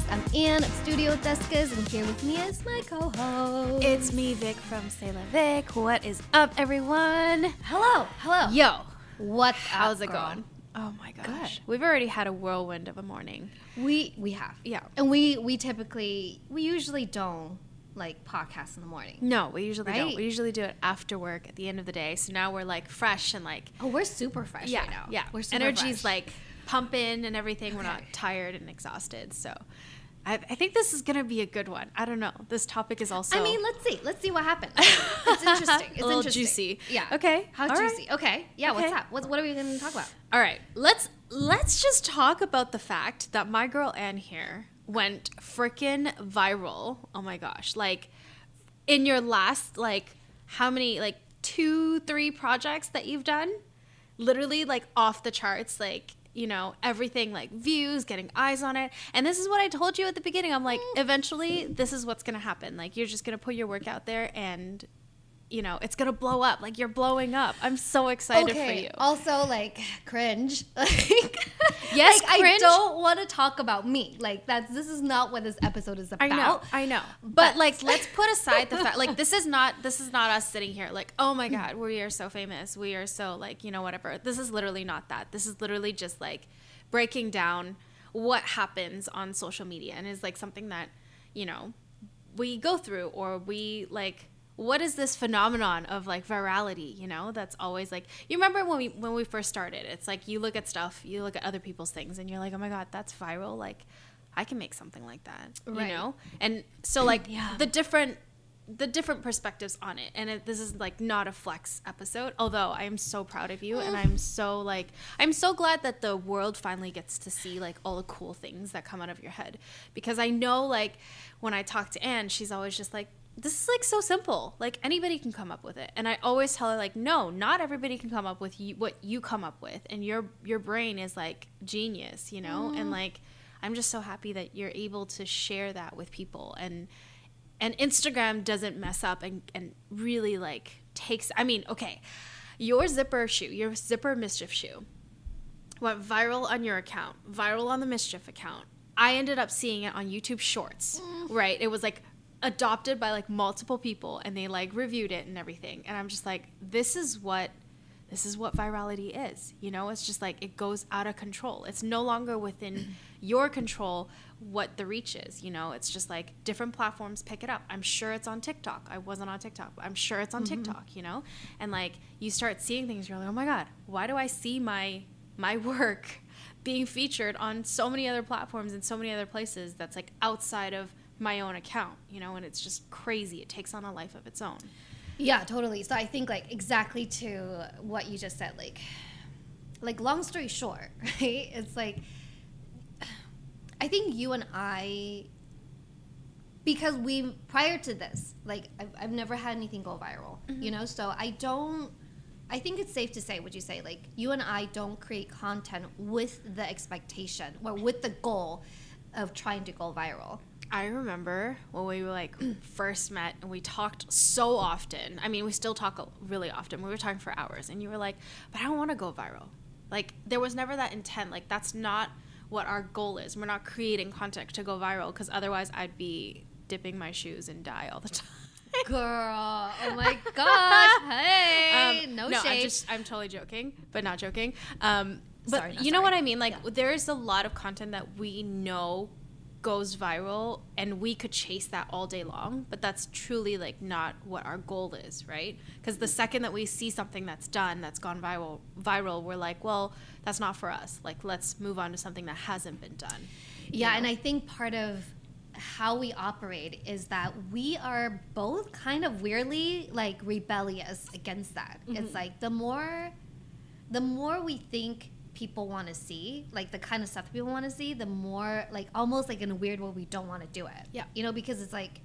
podcast. I'm Anne of Studio Descas, and here with me is my co-host. It's me, Vic from Sayla Vic. What is up, everyone? hello, hello. Yo, What's up? how's up, it girl? going? Oh my gosh, Good. we've already had a whirlwind of a morning. We we have Yeah. and we we typically we usually don't like podcast in the morning. No, we usually Right? don't. We usually do it after work at the end of the day. So now we're like fresh and like Oh, we're super fresh yeah, right now. yeah. we're super Energy's fresh. like pumping and everything. We're not tired and exhausted. So I, I think this is gonna be a good one. I don't know. This topic is also. I mean, let's see. Let's see what happens. It's interesting. It's A little interesting. juicy. Yeah. Okay. How All right. juicy? Okay. Yeah. What's Okay. up? What, what are we going to talk about? All right, let's let's just talk about the fact that my girl Anne here went freaking viral. Oh my gosh! Like in your last like how many like two three projects that you've done, literally like off the charts. Like you know everything like views, getting eyes on it. And this is what I told you at the beginning. I'm like, mm. eventually this is what's gonna happen. Like you're just gonna put your work out there and. You know, it's gonna blow up. Like you're blowing up. I'm so excited for you. Also, like cringe. Like, Yes, like, I don't want to talk about me. Like that's this is not what this episode is about. I know, I know. But, But- like, let's put aside the fact, like, this is not, this is not us sitting here, like, oh my god, we are so famous, we are so like, you know, whatever. This is literally not that. This is literally just like breaking down what happens on social media, and is like something that, you know, we go through, or we like. What is this phenomenon of like virality? You know, that's always like you remember when we when we first started. It's like you look at stuff, you look at other people's things, and you're like, oh my god, that's viral. Like, I can make something like that. Right. You know, and so like Yeah. the different the different perspectives on it and it, this is like not a flex episode although i am so proud of you and i'm so like i'm so glad that the world finally gets to see like all the cool things that come out of your head because i know like when i talk to anne she's always just like this is like so simple. Like anybody can come up with it. And i always tell her like no not everybody can come up with you, what you come up with. And your your brain is like genius you know? And mm. like i'm just so happy that you're able to share that with people. And and Instagram doesn't mess up and, and really like takes I mean, okay, your zipper shoe, your zipper MSCHF shoe went viral on your account, viral on the MSCHF account. I ended up seeing it on YouTube Shorts, mm. right? It was like adopted by like multiple people and they like reviewed it and everything. And I'm just like, this is what this is what virality is. You know, it's just like it goes out of control. It's no longer within your control what the reach is. You know, it's just like different platforms pick it up. I'm sure it's on TikTok. I wasn't on TikTok, I'm sure it's on mm-hmm. TikTok, you know? And like you start seeing things, you're like, oh my God, why do I see my my work being featured on so many other platforms and so many other places that's like outside of my own account, you know, and it's just crazy. It takes on a life of its own. Yeah, totally. So I think like exactly to what you just said, like like long story short, right? It's like I think you and I because we prior to this, like I've, I've never had anything go viral, mm-hmm. you know. So I don't. I think it's safe to say, would you say, like you and I don't create content with the expectation or with the goal of trying to go viral. I remember when we were like first met and we talked so often. I mean, we still talk really often. We were talking for hours, and you were like, "But I don't want to go viral." Like there was never that intent. Like that's not what our goal is. We're not creating content to go viral because otherwise I'd be dipping my shoes and dye all the time. Girl, oh my gosh, hey, Um, no, no, shade. I'm just I'm totally joking, but not joking. Um, but Sorry, not you know what I mean? Like Yeah. there's a lot of content that we know goes viral and we could chase that all day long, but that's truly like not what our goal is, right? Because the second that we see something that's done that's gone viral viral, we're like, well, that's not for us. Like let's move on to something that hasn't been done. Yeah, know? and I think part of how we operate is that we are both kind of weirdly like rebellious against that. Mm-hmm. It's like the more the more we think people want to see, like the kind of stuff people want to see, the more like almost like in a weird way we don't want to do it. Yeah. You know, because it's like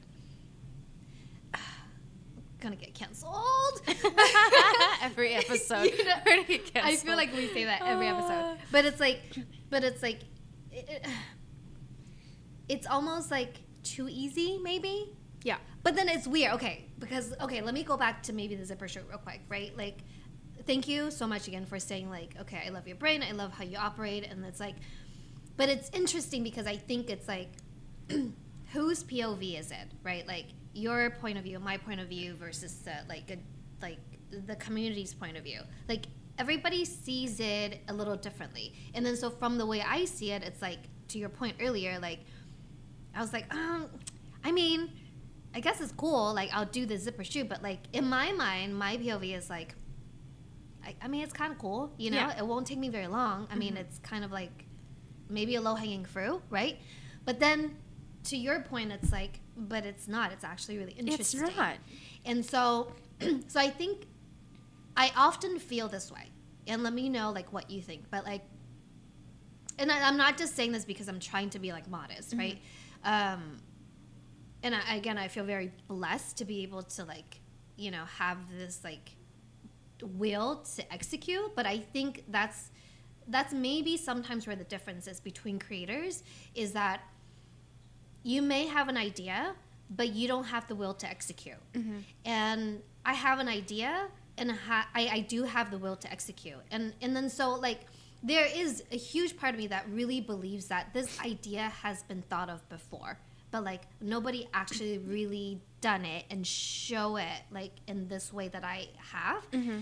gonna get canceled. every episode. You know, gonna get I feel like we say that every Ah. episode. But it's like, but it's like, it, it- it's almost like too easy, maybe. yeah. But then it's weird. Okay, because okay, let me go back to maybe the zipper shirt real quick, right? Like, thank you so much again for saying like, okay, I love your brain, I love how you operate, and it's like, but it's interesting because I think it's like whose POV is it, right? Like your point of view, my point of view versus the, like a, like the community's point of view. Like everybody sees it a little differently, and then so from the way I see it, it's like to your point earlier, like I was like, um, I mean, I guess it's cool. Like I'll do the zipper shoe, but like in my mind, my POV is like, I, I mean, it's kind of cool. You know, Yeah. it won't take me very long. I mean, Mhm. it's kind of like maybe a low hanging fruit, right? But then to your point, it's like, but it's not. It's actually really interesting. It's not. And so, so I think I often feel this way. And let me know like what you think. But like, and I, I'm not just saying this because I'm trying to be like modest, right? Um, and I, again, I feel very blessed to be able to like, you know, have this like will to execute. But I think that's that's maybe sometimes where the difference is between creators is that you may have an idea, but you don't have the will to execute. Mm-hmm. And I have an idea, and ha- I, I do have the will to execute. And and then so like there is a huge part of me that really believes that this idea has been thought of before, but like nobody actually really done it and show it like in this way that I have. Mm-hmm.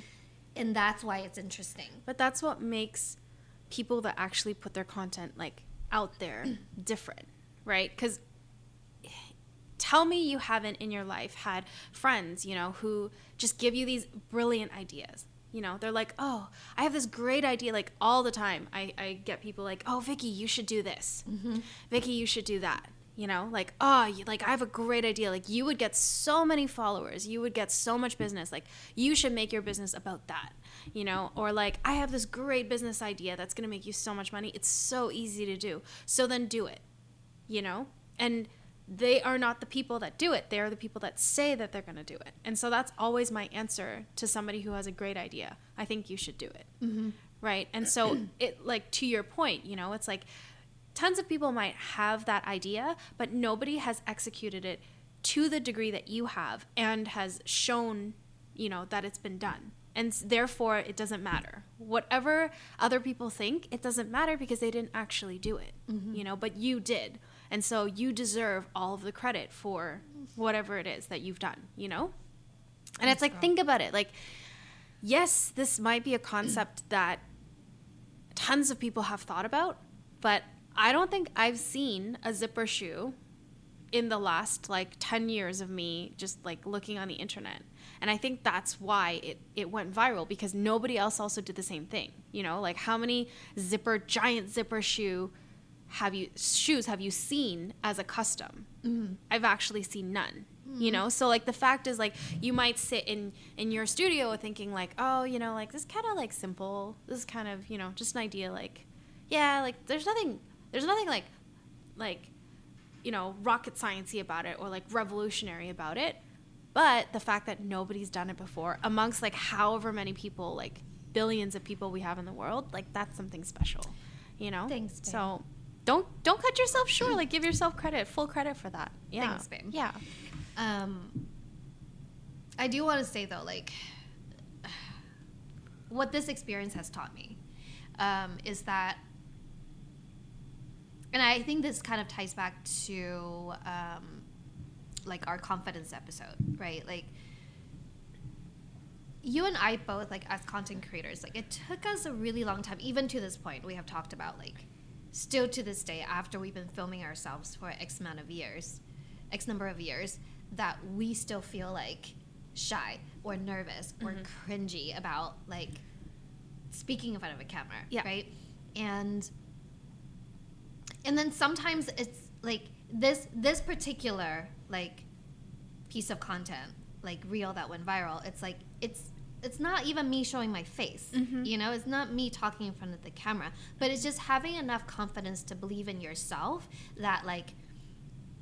And that's why it's interesting. But that's what makes people that actually put their content like out there different, right? Because tell me you haven't in your life had friends, you know, who just give you these brilliant ideas. You know, they're like, oh, I have this great idea. Like all the time, I, I get people like, oh, Vicky, you should do this. Mm-hmm. Vicky, you should do that. You know, like, ah, oh, you, like I have a great idea. Like you would get so many followers. You would get so much business. Like you should make your business about that. You know, or like I have this great business idea that's going to make you so much money. It's so easy to do. So then do it. You know? And they are not the people that do it. They are the people that say that they're going to do it. And so that's always my answer to somebody who has a great idea. I think you should do it. Mm-hmm. Right? And so it like to your point, you know, it's like tons of people might have that idea, but nobody has executed it to the degree that you have and has shown, you know, that it's been done. And therefore, it doesn't matter. Whatever other people think, it doesn't matter because they didn't actually do it, mm-hmm. you know, but you did. And so you deserve all of the credit for whatever it is that you've done, you know? And it's like, think about it. Like, yes, this might be a concept that tons of people have thought about, but I don't think I've seen a zipper shoe in the last like 10 years of me just like looking on the internet. And I think that's why it, it went viral because nobody else also did the same thing. You know, like how many zipper, giant zipper shoe have you, shoes have you seen as a custom? Mm-hmm. I've actually seen none. You mm-hmm. know, so like the fact is like you might sit in in your studio thinking like, oh, you know, like this kind of like simple. This is kind of you know just an idea. Like, yeah, like there's nothing, there's nothing like, like, you know, rocket sciencey about it or like revolutionary about it. But the fact that nobody's done it before amongst like however many people, like billions of people we have in the world, like that's something special. You know. Thanks, babe. So. Don't don't cut yourself short. Like give yourself credit, full credit for that. Yeah. Thanks, babe. Yeah. Um, I do want to say though, like, what this experience has taught me um, is that, and I think this kind of ties back to um, like our confidence episode, right? Like, you and I both, like, as content creators, like, it took us a really long time, even to this point, we have talked about, like, still to this day, after we've been filming ourselves for X amount of years, X number of years, that we still feel like shy or nervous or cringy about, like, speaking in front of a camera, Yeah. right? And and then sometimes it's like this this particular like piece of content like reel that went viral it's like it's it's not even me showing my face Mhm. you know? It's not me talking in front of the camera but it's just having enough confidence to believe in yourself that like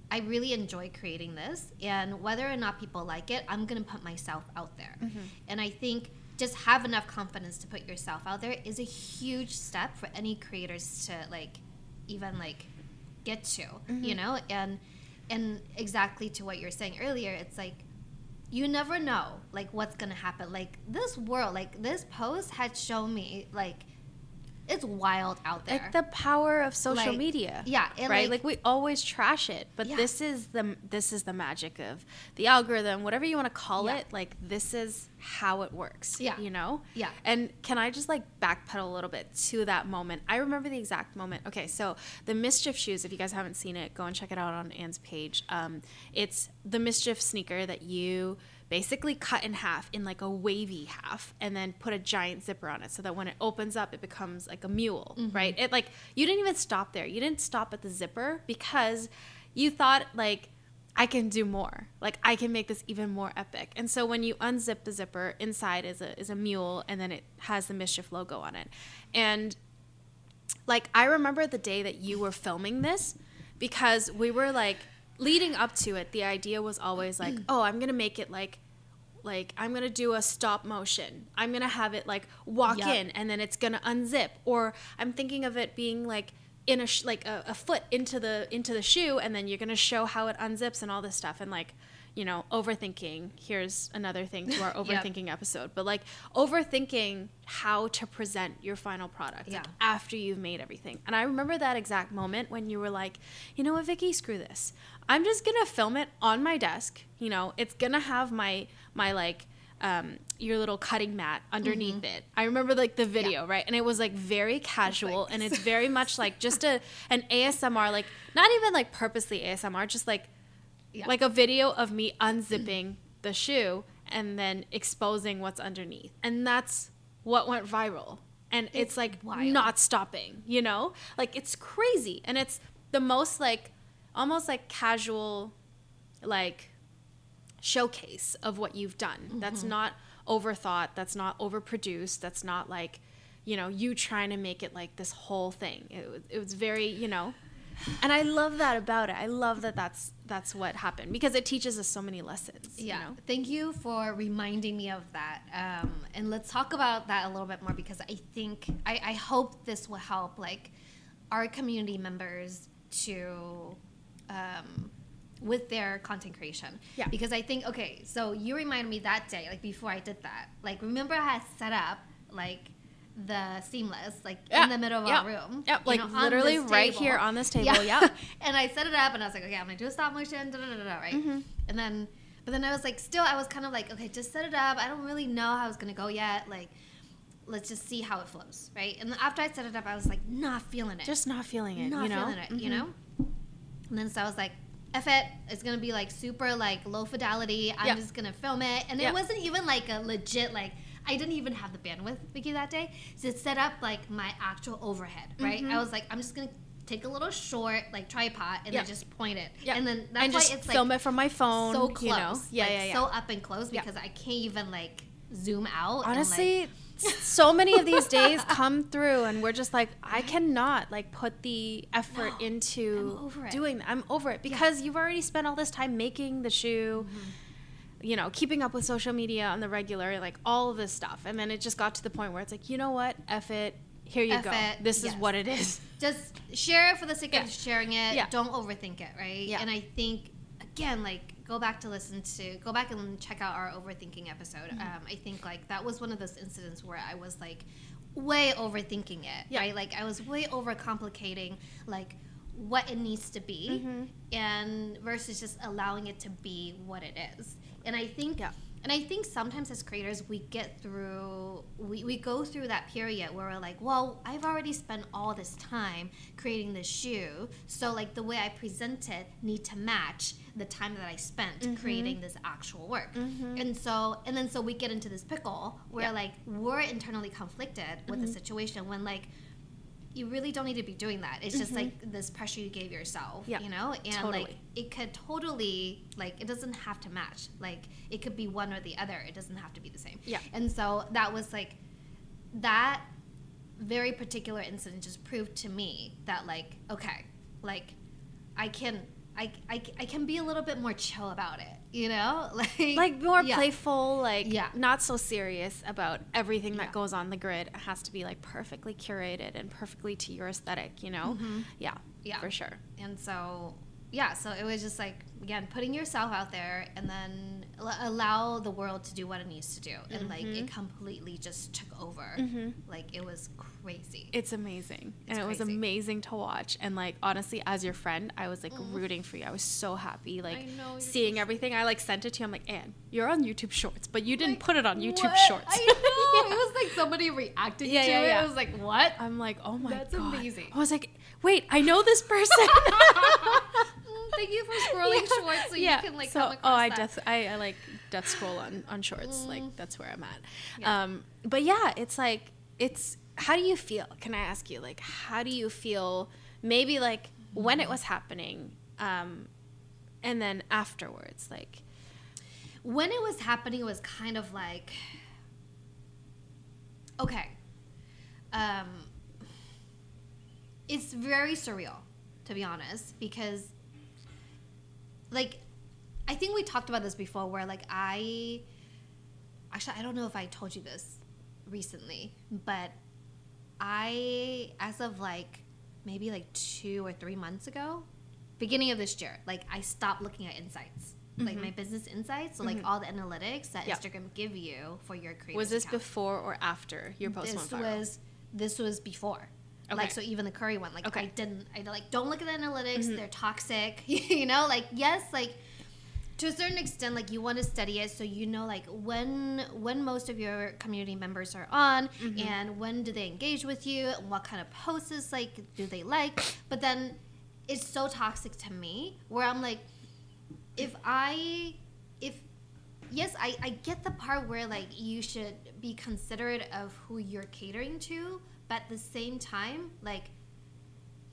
i really enjoy creating this and whether or not people like it i'm gonna put myself out there. And i think just have enough confidence to put yourself out there is a huge step for any creators to like even like get to you mm-hmm. know? And and exactly to what you're saying earlier it's like you never know like what's gonna happen. Like this world like this post had shown me like it's wild out there. like the power of social Like, media yeah, right like- like, we always trash it but Yeah. this is the this is the magic of the algorithm whatever you want to call Yeah. it like this is how it works Yeah. you know Yeah. and can i just like backpedal a little bit to that moment i remember the exact moment okay so the MSCHF shoes if you guys haven't seen it go and check it out on anne's page um, it's the MSCHF sneaker that you basically cut in half in like a wavy half and then put a giant zipper on it so that when it opens up it becomes like a mule mm-hmm. right it like you didn't even stop there you didn't stop at the zipper because you thought like I can do more. Like I can make this even more epic. And so when you unzip the zipper, inside is a is a mule and then it has the MSCHF logo on it. And like I remember the day that you were filming this because we were like leading up to it, the idea was always like, mm. oh, I'm gonna make it like like I'm gonna do a stop motion. I'm gonna have it like walk Yep. in and then it's gonna unzip. Or I'm thinking of it being like in a sh- like a, a foot into the into the shoe and then you're gonna show how it unzips and all this stuff and like you know overthinking here's another thing to our Yep. overthinking episode but like overthinking how to present your final product Yeah. like, after you've made everything and i remember that exact moment when you were like you know what vicky screw this i'm just gonna film it on my desk you know it's gonna have my my like um, your little cutting mat underneath it. I remember like the video, right? And it was like very casual like- and it's very much like just a an ASMR, like not even like purposely ASMR, just like Yeah. like a video of me unzipping the shoe and then exposing what's underneath. And that's what went viral. And it's, It's like wild. not stopping, you know? Like it's crazy. And it's the most like almost like casual like showcase of what you've done. That's Mm-hmm. not overthought, that's not overproduced, that's not like you know, you trying to make it like this whole thing. It, was- it was very, you know, and I love that about it. I love that that's that's what happened because it teaches us so many lessons. Yeah. You know? Thank you for reminding me of that. Um, and let's talk about that a little bit more because I think I, I hope this will help like our community members to um, with their content creation. Yeah. Because I think okay, so you reminded me that day, like before I did that. Like remember I had set up like the seamless like Yeah, in the middle of yeah, our room. yeah, like know, literally right table. here on this table, yeah. and I set it up and I was like, okay, I'm gonna do a stop motion, da da da da, right? Mm-hmm. And then, but then I was like, still, I was kind of like, okay, just set it up. I don't really know how it's gonna go yet. Like, let's just see how it flows, right? And after I set it up, I was like, not feeling it, Just not feeling it. not you know? feeling it, you Mhm. know. And then so I was like, F it, it's gonna be like super like low fidelity. I'm Yeah. just gonna film it, and Yeah. it wasn't even like a legit like. I didn't even have the bandwidth, Vicky, that day to set up like my actual overhead, right? Mhm. I was like, I'm just gonna take a little short like tripod and Yeah. then just point it, Yeah. and then that's and why just it's like film it from my phone. so close, You know? Yeah, like, yeah, yeah. so up and close because I can't even like zoom out. and, like- Honestly, so many of these days come through, and we're just like, I cannot like put the effort No, into I'm doing. that. I'm over it because you've already spent all this time making the shoe. Mm-hmm. You know, keeping up with social media on the regular, like all of this stuff, and then it just got to the point where it's like, you know what, F it. Here you F go. it, This is what it is. just share it for the sake Yeah. of sharing it. Yeah. Don't overthink it, right? Yeah. And I think again, like go back to listen to go back and check out our overthinking episode. Mm-hmm. Um, I think like that was one of those incidents where I was like way overthinking it, Yeah. right? Like I was way overcomplicating like what it needs to be Mhm. and versus just allowing it to be what it is. And I think Yeah. And I think sometimes as creators we get through we, we go through that period where we're like, well, I've already spent all this time creating this shoe. So like the way I present it need to match the time that I spent Mm-hmm. creating this actual work. And so and then so we get into this pickle where Yeah. Mm-hmm. like we're internally conflicted with the situation when like you really don't need to be doing that. It's just like this pressure you gave yourself, Mm-hmm. You know? And totally. like it could totally like it doesn't have to match. Like it could be one or the other. It doesn't have to be the same. Yeah. And so that was like that very particular incident just proved to me that like okay, like I can I, I, I can be a little bit more chill about it, you know? Like like more yeah. playful, like Yeah. not so serious about everything that Yeah. goes on the grid. It has to be like perfectly curated and perfectly to your aesthetic, you know? Mhm. Yeah, Yeah. for sure. and so yeah so it was just like again putting yourself out there and then al- allow the world to do what it needs to do and like Mm-hmm. it completely just took over like it was crazy It's amazing. It's and it was amazing to watch. And like honestly, as your friend, I was like rooting for you. I was so happy, like I know, you're seeing everything. I like sent it to you. I'm like, Anne, you're on YouTube Shorts, but you didn't Like, put it on YouTube what? Shorts. I know. it was like somebody reacting Yeah, to yeah, it. yeah. I was like, what? I'm like, oh my That's god, That's amazing. I was like, wait, I know this person. Mm, Thank you for scrolling Yeah. shorts so Yeah. you can like So- come across oh i that. death I, I like death scroll on on shorts like that's where i'm at Yeah. um but yeah it's like it's how do you feel? Can i ask you like how do you feel? Maybe like when it was happening um and then afterwards like when it was happening, it was kind of like, okay, um, it's very surreal, to be honest, because, like, I think we talked about this before, where like I, actually, I don't know if I told you this recently, but I, as of like maybe like two or three months ago, beginning of this year, like I stopped looking at insights, like my business insights, so like all the analytics that Mm-hmm. Yeah. Instagram give you for your creators. was this account. before or after your post This went viral was this was before. Okay. Like so, even the curry one, like Okay. I didn't, I like don't look at the analytics. They're toxic, you know. Like yes, like to a certain extent, like you want to study it so you know like when when most of your community members are on mm-hmm. and when do they engage with you and what kind of posts is like do they like. But then it's so toxic to me where I'm like, if I if yes I, I get the part where like you should be considerate of who you're catering to but at the same time like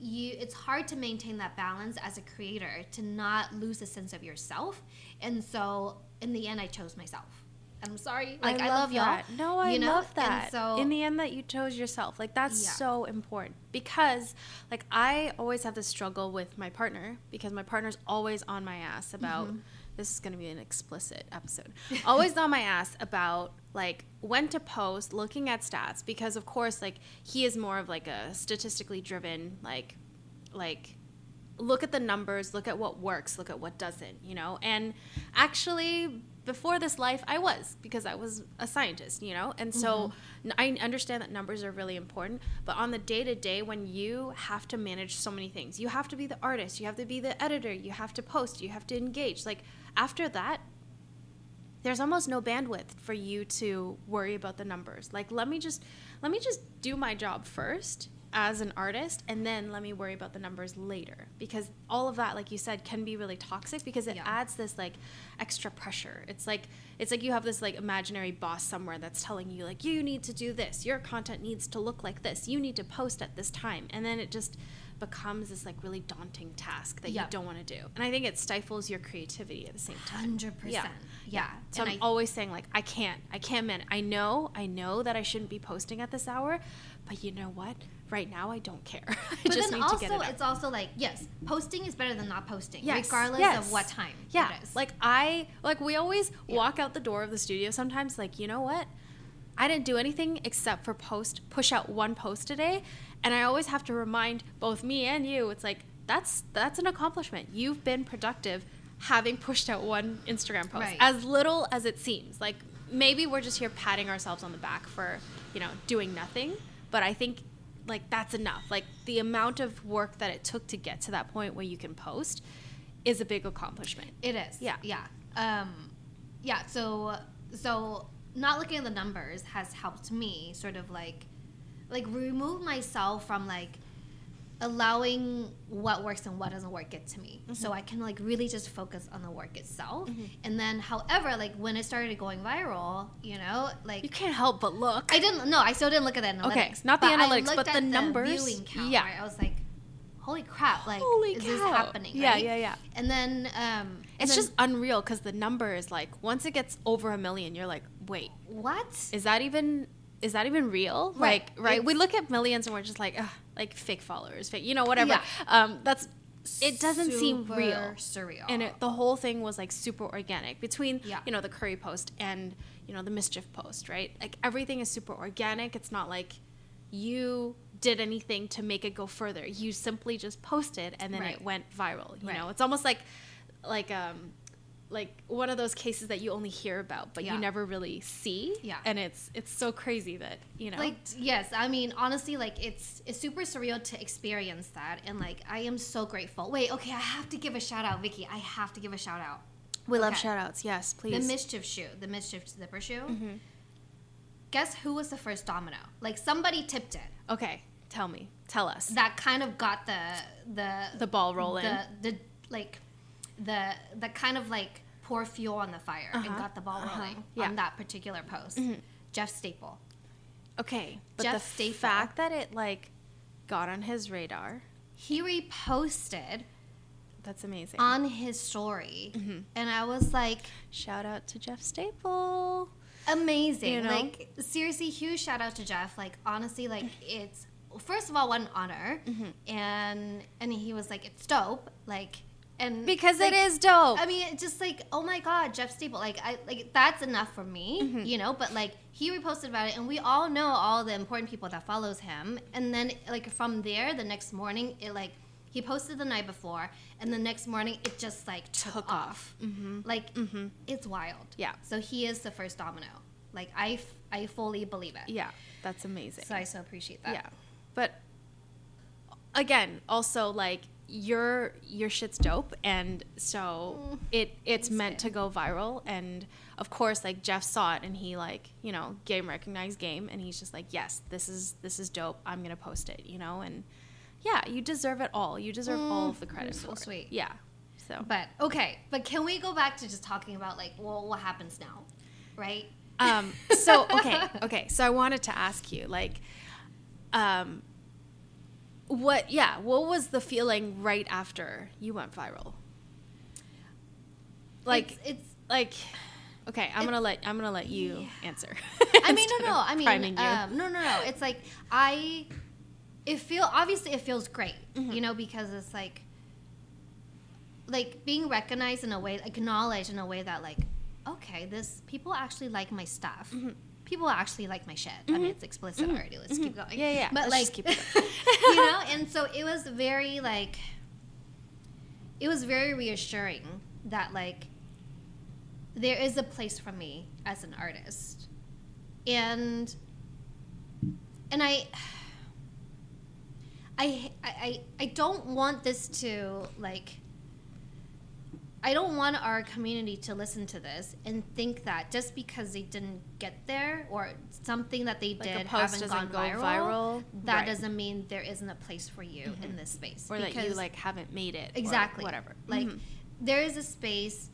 you it's hard to maintain that balance as a creator to not lose a sense of yourself and so in the end i chose myself i'm sorry like i, love, y'all. No, I you know? love And that. so in the end, that you chose yourself. Like that's Yeah. so important because, like, I always have this struggle with my partner because my partner's always on my ass about. Mm-hmm. This is going to be an explicit episode. always on my ass about like when to post, looking at stats because, of course, like he is more of like a statistically driven like like look at the numbers, look at what works, look at what doesn't, you know? And actually, before this life, I was because I was a scientist, you know? And so mm-hmm. I understand that numbers are really important, but on the day to day, when you have to manage so many things, you have to be the artist, you have to be the editor, you have to post, you have to engage. Like, after that, there's almost no bandwidth for you to worry about the numbers. Like let me just let me just do my job first as an artist and then let me worry about the numbers later because all of that like you said can be really toxic because it Yeah. adds this like extra pressure. It's like it's like you have this like imaginary boss somewhere that's telling you like you need to do this. Your content needs to look like this. You need to post at this time. And then it just becomes this like really daunting task that Yeah. you don't want to do. And I think it stifles your creativity at the same time. 100% Yeah. yeah, So And I'm I- always saying like I can't, I can't man. I know, I know that I shouldn't be posting at this hour, but you know what? Right now I don't care. I but just then need also to get it it's also like yes posting is better than not posting Yes, regardless yes. of what time Yeah, it is like I like we always Yeah. walk out the door of the studio sometimes like you know what? I didn't do anything except for post push out one post a day, and I always have to remind both me and you. It's like that's that's an accomplishment. You've been productive having pushed out one Instagram post, Right. as little as it seems. Like maybe we're just here patting ourselves on the back for you know doing nothing, but I think like that's enough. Like the amount of work that it took to get to that point where you can post is a big accomplishment. It is. Yeah. Yeah. Um, yeah. So so not looking at the numbers has helped me sort of like like remove myself from like allowing what works and what doesn't work get to me so Mm-hmm. i can like really just focus on the work itself and then however like when it started going viral you know like You can't help but look. I didn't. No, I still didn't look at the analytics. Okay, not the but analytics, but at the numbers. viewing count. Yeah. right? I was like, "Holy crap! Like, Holy is cow. this happening?" Yeah, right? yeah, yeah. And then, um, It's then- just unreal because the number is like once it gets over a million, you're like, wait, what? is that even is that even real? Right. Like, right? We look at millions and we're just like, Ugh, like fake followers, fake, you know, whatever. Yeah. Um, that's it doesn't seem real. Surreal. And it, the whole thing was like super organic between Yeah. you know the curry post and you know the MSCHF post, right? Like everything is super organic. It's not like you did anything to make it go further. You simply just posted and then Right. it went viral. You Right. know, it's almost like like um like one of those cases that you only hear about but Yeah. you never really see. Yeah. And it's it's so crazy that, you know. like yes i mean honestly like it's it's super surreal to experience that and like i am so grateful wait okay i have to give a shout out vicky i have to give a shout out we love okay. shout outs. Yes, please. the MSCHF shoe the MSCHF zipper shoe Mm-hmm. guess who was the first domino like somebody tipped it okay, tell me. Tell us. that kind of got the the the ball rolling. the the like the the kind of like pour fuel on the fire and Uh-huh. got the ball Uh-huh. rolling Yeah. on that particular post Mhm. jeff staple okay, but Jeff the Staple. fact that it like got on his radar, he reposted that's amazing. on his story Mhm. and i was like Shout out to Jeff Staple. amazing You know? like seriously huge shout out to jeff like honestly like it's first of all what an honor Mhm. and and he was like it's dope like and Because like, it is dope. I mean, it's just like, oh my god, Jeff Staple, like I like that's enough for me, Mhm. you know. But like he reposted about it, and we all know all the important people that follows him. And then like from there, the next morning, it like he posted the night before, and the next morning it just like took, Took off. off. Mm-hmm. Like Mm-hmm. it's wild. Yeah. So he is the first domino. Like I, f- I fully believe it. Yeah, that's amazing. So I so appreciate that. Yeah. But again, also like your your shit's dope and so Mm. it it's meant to go viral and of course like Jeff saw it and he like, you know, game recognized game and he's just like, "Yes, this is this is dope. I'm to post it," you know? And yeah, you deserve it all. You deserve all of the Mm, credit so sweet. Yeah. So But okay, but can we go back to just talking about like, well, what happens now, right? um, so okay, okay. So I wanted to ask you, like, um, what? Yeah, what was the feeling right after you went viral? Like, it's, it's like, okay, I'm gonna let I'm gonna let you Yeah. answer. I mean, no, no. I mean, um, no, no, no. It's like I. It feel obviously it feels great, Mhm. you know, because it's like, like being recognized in a way, acknowledged in a way that like, okay, this people actually like my stuff. Mhm. People actually like my shit. I mean, Mhm. it's explicit Mhm. already. Let's Mhm. keep going. Yeah, yeah. But Let's like, just keep it you know, and so it was very like, it was very reassuring that like, there is a place for me as an artist, and and I. I, I I don't want this to like I don't want our community to listen to this and think that just because they didn't get there or something that they Like did haven't gone go viral, viral, that right. doesn't mean there isn't a place for you in Mhm. this space or that you like haven't made it. or exactly whatever. like Mhm. there is a space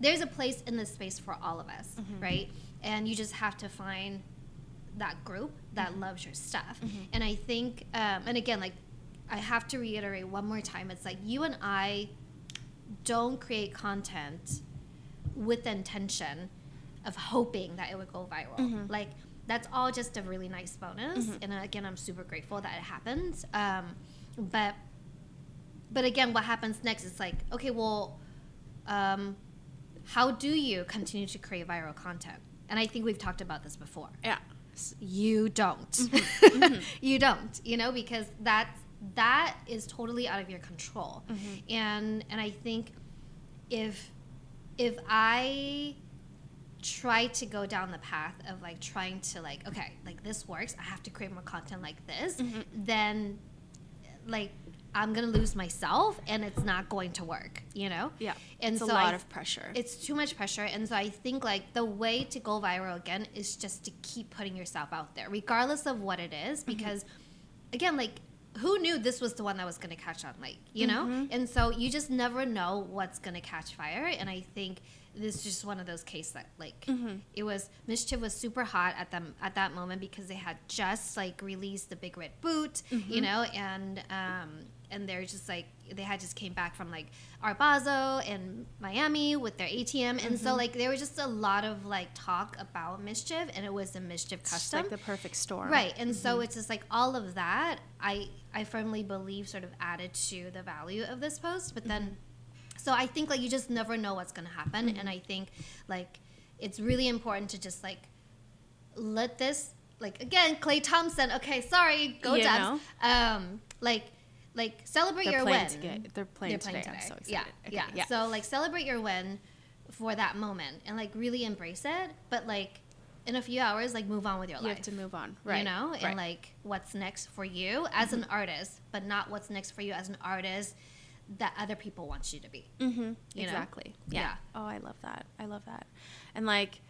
there's a place in this space for all of us Mhm. right and you just have to find that group that Mhm. loves your stuff Mhm. and i think um, and again like i have to reiterate one more time it's like you and i don't create content with the intention of hoping that it would go viral Mhm. like that's all just a really nice bonus Mhm. and again i'm super grateful that it happened um, but but again what happens next is like okay well um, how do you continue to create viral content and i think we've talked about this before yeah. you don't Mhm. you don't you know because that's that is totally out of your control Mhm. and and i think if if i try to go down the path of like trying to like okay like this works i have to create more content like this Mhm. then like i'm gonna lose myself and it's not going to work you know Yeah. and it's so a lot I, of pressure. it's too much pressure and so i think like the way to go viral again is just to keep putting yourself out there regardless of what it is Mm-hmm. because again like who knew this was the one that was going to catch on like you know Mhm. and so you just never know what's going to catch fire and i think this is just one of those cases that like Mhm. it was MSCHF was super hot at them at that moment because they had just like released the big red boot you Mhm. know and um and they're just like they had just came back from like Art Basel and Miami with their ATM and so Mhm. like there was just a lot of like talk about MSCHF and it was a MSCHF It's custom like the perfect storm. right and so Mhm. it's just like all of that i i firmly believe sort of added to the value of this post but then so i think like you just never know what's going to happen Mhm. and i think like it's really important to just like let this like again Klay Thompson okay sorry go You Dubs. um like like celebrate They're your playing win. today- they're playing today. I'm so excited. Yeah, Okay, yeah, yeah. So like celebrate your win for that moment and like really embrace it. But like in a few hours, like move on with your You life. You have to move on, right? You know, and right. Mm-hmm. like what's next for you as an artist, but not what's next for you as an artist that other people want you to be. Mm-hmm. you? Exactly. Yeah. Yeah. Oh, I love that. I love that. And like,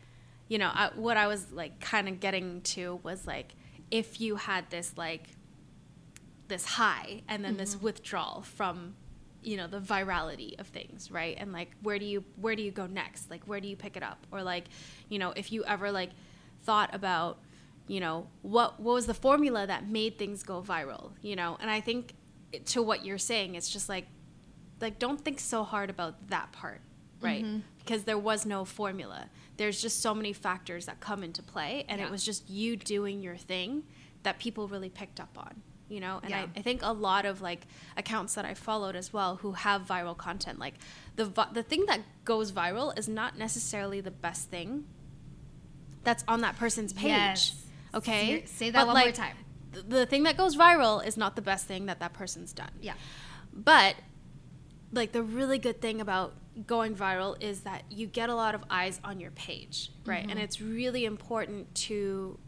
you know, I, what I was like kind of getting to was like, if you had this like, this high and then Mm-hmm. this withdrawal from, you know, the virality of things, right? And like, where do you where do you go next? Like, where do you pick it up? Or like, you know, if you ever like thought about, you know, what what was the formula that made things go viral? You know, and I think to what you're saying, it's just like like don't think so hard about that part right Mm-hmm. because there was no formula there's just so many factors that come into play and Yeah. it was just you doing your thing that people really picked up on you know and Yeah. I, I think a lot of like accounts that i followed as well who have viral content like the vi- the thing that goes viral is not necessarily the best thing that's on that person's page Yes. okay Say- say that one more time. th- the thing that goes viral is not the best thing that that person's done Yeah. but like the really good thing about going viral is that you get a lot of eyes on your page, right? Mm-hmm. And it's really important to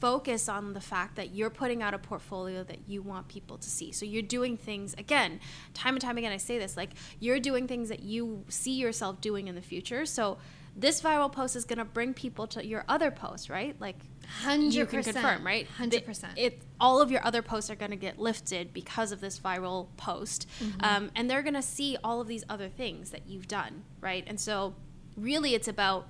focus on the fact that you're putting out a portfolio that you want people to see. So you're doing things again, time and time again I say this, like you're doing things that you see yourself doing in the future. So this viral post is going to bring people to your other post, right? Like Hundred you can confirm, right? 100%. It all of your other posts are going to get lifted because of this viral post, Mm-hmm. um, and they're going to see all of these other things that you've done, right? And so, really, it's about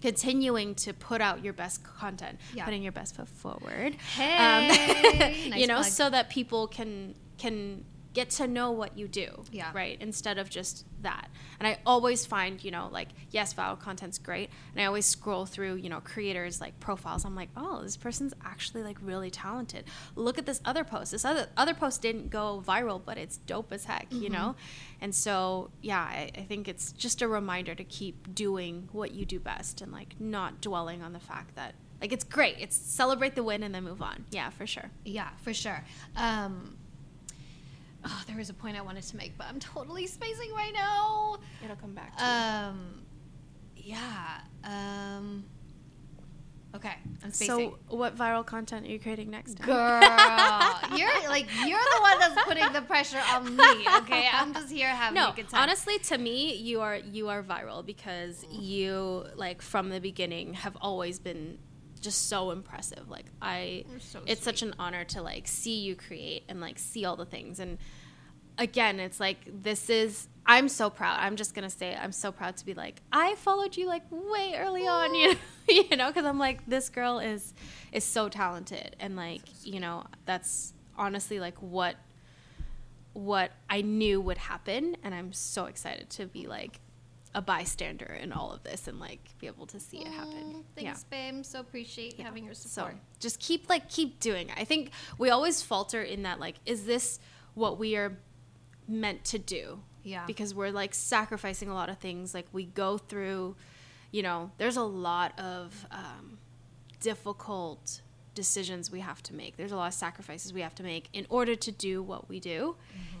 continuing to put out your best content, Yeah. putting your best foot forward. Hey, nice you know, plug. so that people can can get to know what you do, Yeah. right? Instead of just that. And I always find, you know, like yes, viral content's great, and I always scroll through, you know, creators like profiles. I'm like, oh, this person's actually like really talented. Look at this other post. This other other post didn't go viral, but it's dope as heck, you know. And so, yeah, I, I think it's just a reminder to keep doing what you do best and like not dwelling on the fact that like it's great. It's celebrate the win and then move on. Yeah, for sure. Yeah, for sure. Um, oh, there was a point I wanted to make, but I'm totally spacing right now. It'll come back. To you. Um, yeah. Um, okay, I'm spacing. So, what viral content are you creating next time? Girl, you're like you're the one that's putting the pressure on me. Okay, I'm just here having no, a good time. honestly, to me, you are you are viral because you like from the beginning have always been just so impressive. Like I, so it's such an honor to like see you create and like see all the things. And again, it's like this is. I'm so proud. I'm just gonna say I'm so proud to be like I followed you like way early on. You know, you know, because I'm like this girl is is so talented and like you know that's honestly like what what I knew would happen, and I'm so excited to be like a bystander in all of this and like be able to see it happen. Mm, Thanks, babe. So appreciate Yeah. having your support. So just keep like keep doing it. I think we always falter in that like, is this what we are meant to do? Yeah. Because we're like sacrificing a lot of things. Like we go through, you know, there's a lot of um, difficult decisions we have to make. There's a lot of sacrifices we have to make in order to do what we do.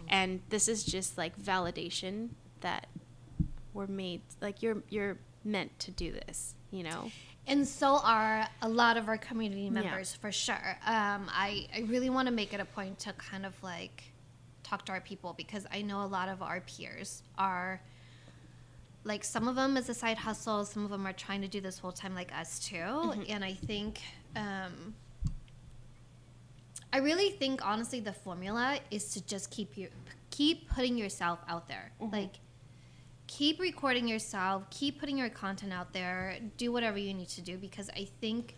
And this is just like validation that we're made like you're you're meant to do this, you know. And so are a lot of our community Yeah. members for sure. Um, I, I really want to make it a point to kind of like talk to our people because I know a lot of our peers are like some of them is a side hustle, some of them are trying to do this full time like us too. Mm-hmm. And I think um, I really think honestly the formula is to just keep you keep putting yourself out there. Mm-hmm. Like keep recording yourself, keep putting your content out there, do whatever you need to do because I think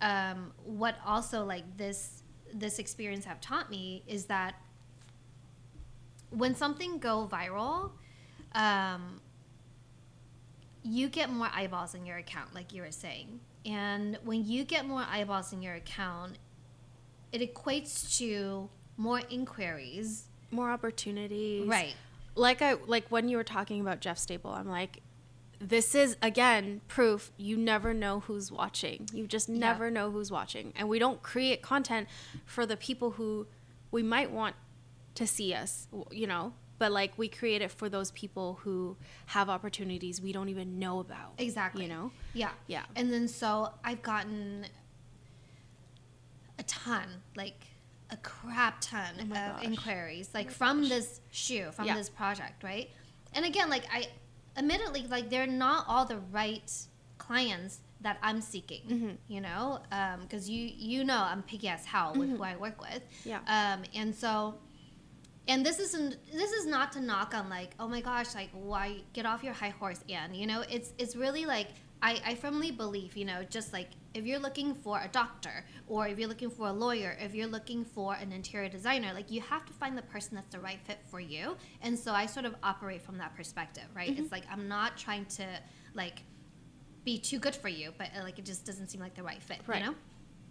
um, what also like this this experience have taught me is that when something go viral, um, you get more eyeballs in your account, like you were saying. And when you get more eyeballs in your account, it equates to more inquiries. More opportunities. Right. Like I like when you were talking about Jeff Staple, I'm like, this is again proof you never know who's watching. You just Yeah. never know who's watching, and we don't create content for the people who we might want to see us, you know. But like we create it for those people who have opportunities we don't even know about. Exactly. You know. Yeah. Yeah. And then so I've gotten a ton, like a crap ton Oh of gosh. inquiries, like from this shoe, from Yeah. this project, right? And again, like I, admittedly, like they're not all the right clients that I'm seeking, Mm-hmm. you know, because you you know I'm picky as hell with who I work with, Mm-hmm. Yeah. um, and so. And this isn't. This is not to knock on like, oh my gosh, like why get off your high horse, Anne? You know, it's it's really like I, I firmly believe, you know, just like if you're looking for a doctor or if you're looking for a lawyer, if you're looking for an interior designer, like you have to find the person that's the right fit for you. And so I sort of operate from that perspective, right? It's like I'm not trying to like be too good for you, but uh, like it just doesn't seem like the right fit, Right. you know?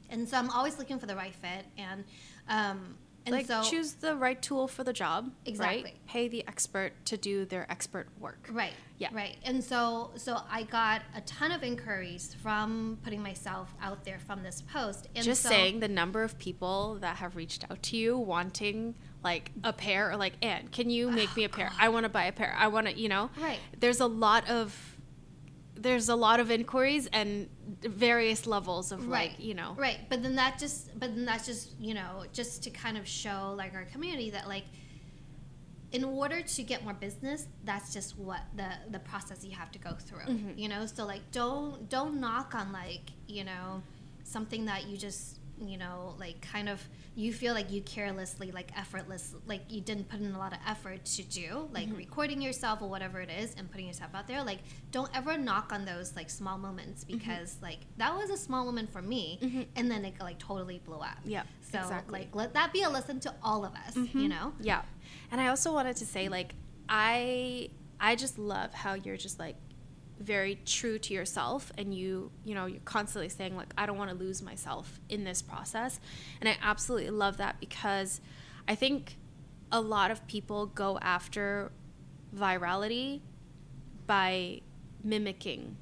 And so I'm always looking for the right fit and um and like so choose the right tool for the job. Exactly. Right? Pay the expert to do their expert work. Right. Yeah. Right. And so so I got a ton of inquiries from putting myself out there from this post. And Just so, saying the number of people that have reached out to you wanting like a pair or like, Anne, can you make me a pair? I want to buy a pair. I want to, you know. Right. There's a lot of there's a lot of inquiries and various levels of Right. like, you know. Right. But then that just but then that's just, you know, just to kind of show like our community that like in order to get more business, that's just what the the process you have to go through. Mhm. You know, so like don't don't knock on like, you know, something that you just you know like kind of you feel like you carelessly like effortless like you didn't put in a lot of effort to do like mm-hmm. recording yourself or whatever it is and putting yourself out there like don't ever knock on those like small moments mm-hmm. because like that was a small moment for me Mhm. and then it like totally blew up Yeah. so exactly. like let that be a lesson to all of us mm-hmm. you know Yeah. And I also wanted to say like I I just love how you're just like very true to yourself and you you know you're constantly saying like I don't want to lose myself in this process. And I absolutely love that because I think a lot of people go after virality by mimicking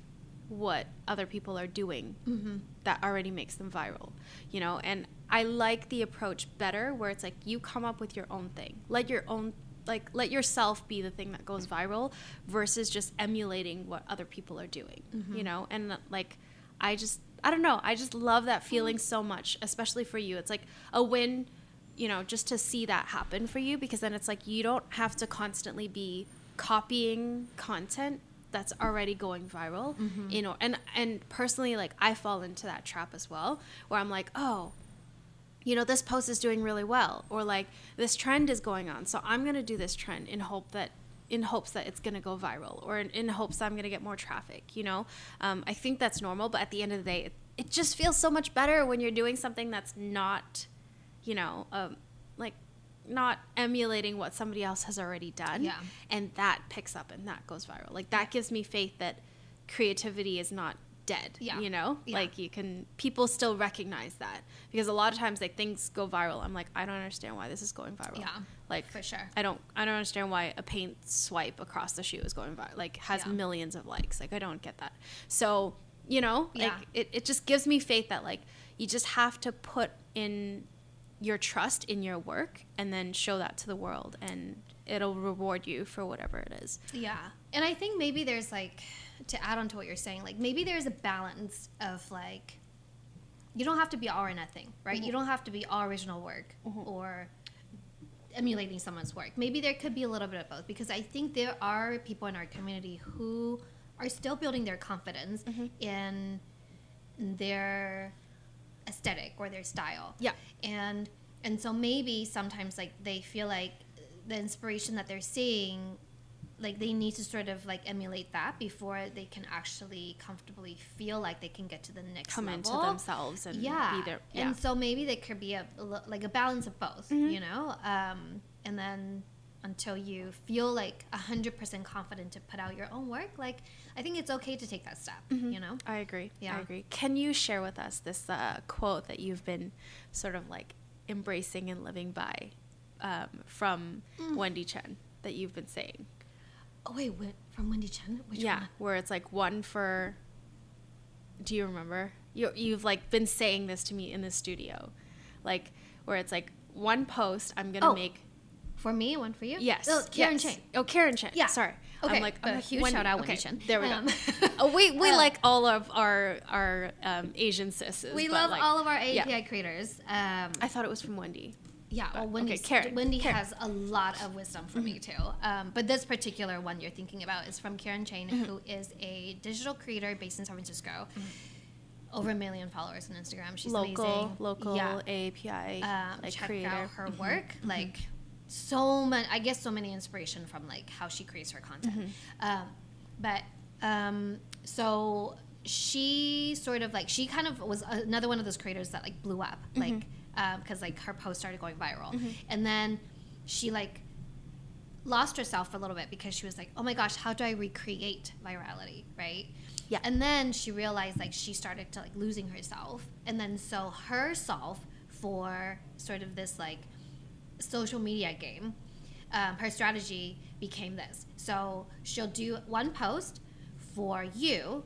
what other people are doing mm-hmm. that already makes them viral, you know? And I like the approach better where it's like you come up with your own thing. Let your own like let yourself be the thing that goes viral versus just emulating what other people are doing, mm-hmm. you know? And like I just I don't know, I just love that mm-hmm. feeling so much, especially for you. It's like a win, you know, just to see that happen for you because then it's like you don't have to constantly be copying content that's already going viral mm-hmm. you know? And and personally like i fall into that trap as well where i'm like oh you know this post is doing really well or like this trend is going on so i'm going to do this trend in hope that in hopes that it's going to go viral or in, in hopes that i'm going to get more traffic you know um, i think that's normal but at the end of the day it, it just feels so much better when you're doing something that's not you know um, like not emulating what somebody else has already done Yeah. and that picks up and that goes viral like that gives me faith that creativity is not dead Yeah. you know Yeah. like you can people still recognize that because a lot of times like things go viral i'm like i don't understand why this is going viral Yeah, like for sure i don't i don't understand why a paint swipe across the shoe is going viral like has Yeah. millions of likes like i don't get that so you know like Yeah. it, it just gives me faith that like you just have to put in your trust in your work and then show that to the world and it'll reward you for whatever it is Yeah. And I think maybe there's like, to add on to what you're saying, like maybe there's a balance of like, you don't have to be all or nothing, right? You mm-hmm. don't have to be all original work mm-hmm. or emulating someone's work. Maybe there could be a little bit of both because I think there are people in our community who are still building their confidence mm-hmm. in their aesthetic or their style. Yeah. And and so maybe sometimes like they feel like the inspiration that they're seeing like they need to sort of like emulate that before they can actually comfortably feel like they can get to the next come level. into themselves and yeah be there yeah and so maybe there could be a, like a balance of both Mhm. you know um, and then until you feel like 100% confident to put out your own work like i think it's okay to take that step Mhm. you know I agree. Yeah. I agree. Can you share with us this uh, quote that you've been sort of like embracing and living by um, from Mm. Wendy Chen that you've been saying? Oh wait wait from wendy chen which yeah, one where it's like one for. Do you remember? You you've like been saying this to me in the studio, like where it's like one post I'm gonna Oh. make. For me, one for you. Yes. Oh, Karen yes. Chang. Oh, Karen Chen. Yeah. Sorry. Okay, I'm like, I'm huge Wendy. shout out, okay. Wendy Chen. There we Um, go. oh, we we um, like all of our our um, Asian sisters. We love like, all of our API yeah. creators. Um, I thought it was from Wendy. Yeah, well, okay, Karen, Wendy Karen. has a lot of wisdom for me too. Um, but this particular one you're thinking about is from Karen Cheng, who is a digital creator based in San Francisco. Over a million followers on Instagram. She's local amazing. local Yeah. API um, like check creator. Mm-hmm. out her work like so much, i guess so many inspiration from like how she creates her content Mm-hmm. um, but um, so she sort of like she kind of was another one of those creators that like blew up Mm-hmm. like because like her post started going viral. And then she like lost herself for a little bit because she was like oh my gosh how do i recreate virality? Right? Yeah. and then she realized like she started to like losing herself. And then so herself for sort of this like social media game um, her strategy became this. So she'll do one post for you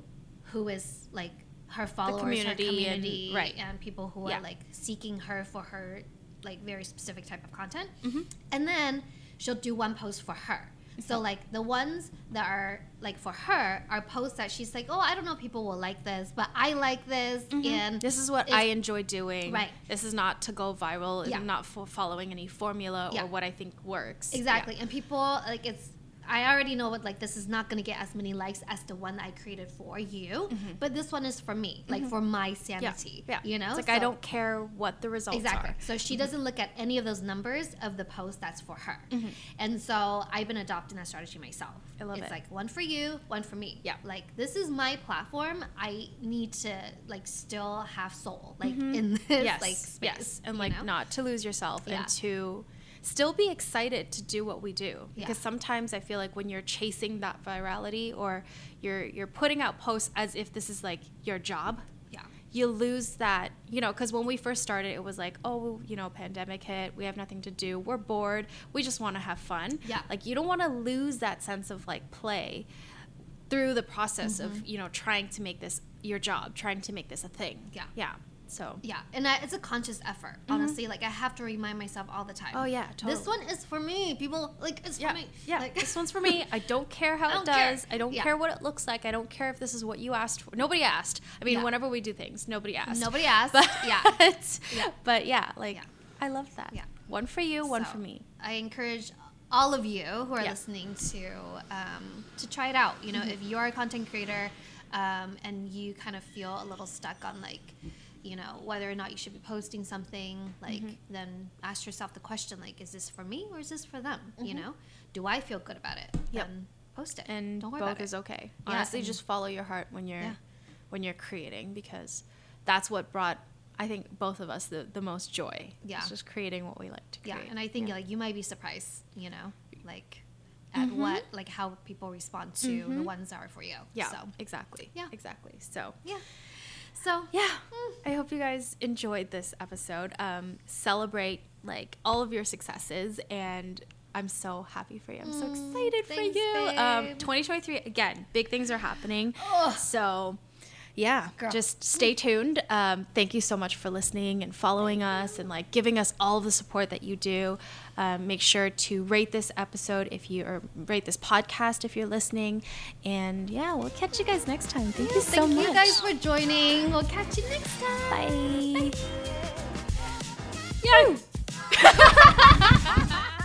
who is like her followers community her and- community right. and people who Yeah. are like seeking her for her like very specific type of content Mhm. and then she'll do one post for her so like the ones that are like for her are posts that she's like oh i don't know people will like this but i like this and This is what I enjoy doing. Right. This is not to go viral. Yeah. I'm not fo- following any formula Yeah. or what I think works. Exactly. And people like it's I already know what like this is not gonna get as many likes as the one I created for you, but this one is for me, like for my Mm-hmm. Yeah. sanity. Yeah. You know? It's like I don't care what the results are. Exactly. are. So she doesn't look at any of those numbers of the post that's for her. Mm-hmm. And so I've been adopting that strategy myself. I love it's it. like one for you, one for me. Yeah. Like this is my platform. I need to like still have soul like in this Mm-hmm. yes. like space. yes. And like know? not to lose yourself Yeah. and to still be excited to do what we do Yeah. because sometimes I feel like when you're chasing that virality or you're you're putting out posts as if this is like your job Yeah. you lose that, you know, because when we first started, it was like, oh, you know, pandemic hit, we have nothing to do, we're bored, we just want to have fun. Yeah. Like, you don't want to lose that sense of like play through the process of, you know, trying to make this your job, trying to make this a thing. Mm-hmm. Yeah. Yeah. So, Yeah, and I, it's a conscious effort. Honestly, like I have to remind myself all the time. Mm-hmm. Oh, yeah, totally. This one is for me. People like it's yeah. for me. Yeah. Like, this one's for me. I don't care how it don't care. does. I don't Yeah. care what it looks like. I don't care if this is what you asked for. Nobody asked. I mean, Yeah. whenever we do things, nobody asked. Nobody asked. But yeah. Yeah. But yeah, like. I love that. Yeah. One for you, one So, for me. I encourage all of you who are listening to um, to try it out. You know, Mm-hmm. if you're a content creator um, and you kind of feel a little stuck on like, you know, whether or not you should be posting something, like Mm-hmm. then ask yourself the question like, is this for me or is this for them? You know, do I feel good about it? Mm-hmm. Yep. Then post it. And don't worry both is okay. Yeah, Honestly, just follow your heart when you're Yeah. when you're creating because that's what brought I think both of us the, the most joy. Yeah. It's just creating what we like to create. Yeah, and I think Yeah. like you might be surprised, you know, like at Mhm. what like how people respond to the Mhm. ones that are for you. Yeah, So exactly. Yeah. Exactly. So yeah. So yeah. i hope you guys enjoyed this episode. Um, celebrate like all of your successes and i'm so happy for you. I'm so Mm, excited for you. Um, 2023 again big things are happening. Ugh. so yeah Girl. just stay tuned. Um, thank you so much for listening and following us and like giving us all the support that you do um, make sure to rate this episode if you or rate this podcast if you're listening and yeah we'll catch you guys next time thank you so thank much you guys for joining. We'll catch you next time. Bye. Yay!